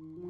Take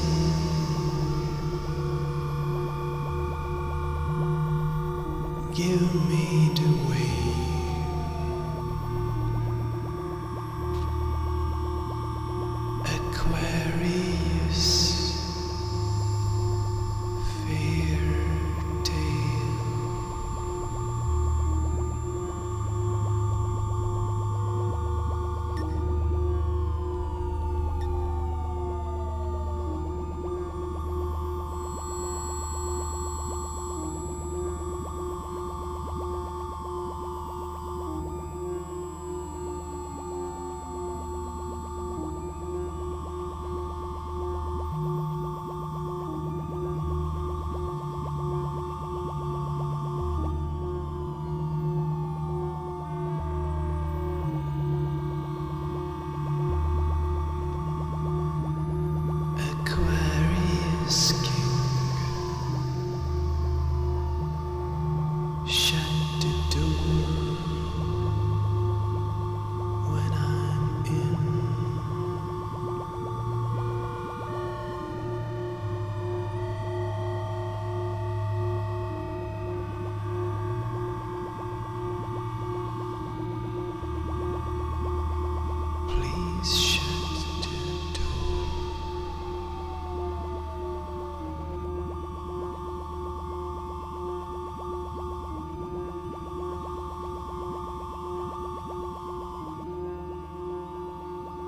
Give me the way.